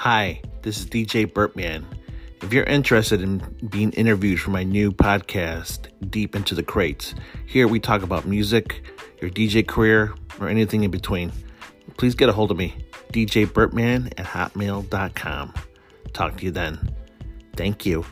Hi, this is DJ Burtman. If you're interested in being interviewed for my new podcast, Deep into the Crates, here we talk about music, your DJ career, or anything in between, please get a hold of me, DJ Burtman at hotmail.com. Talk to you then. Thank you.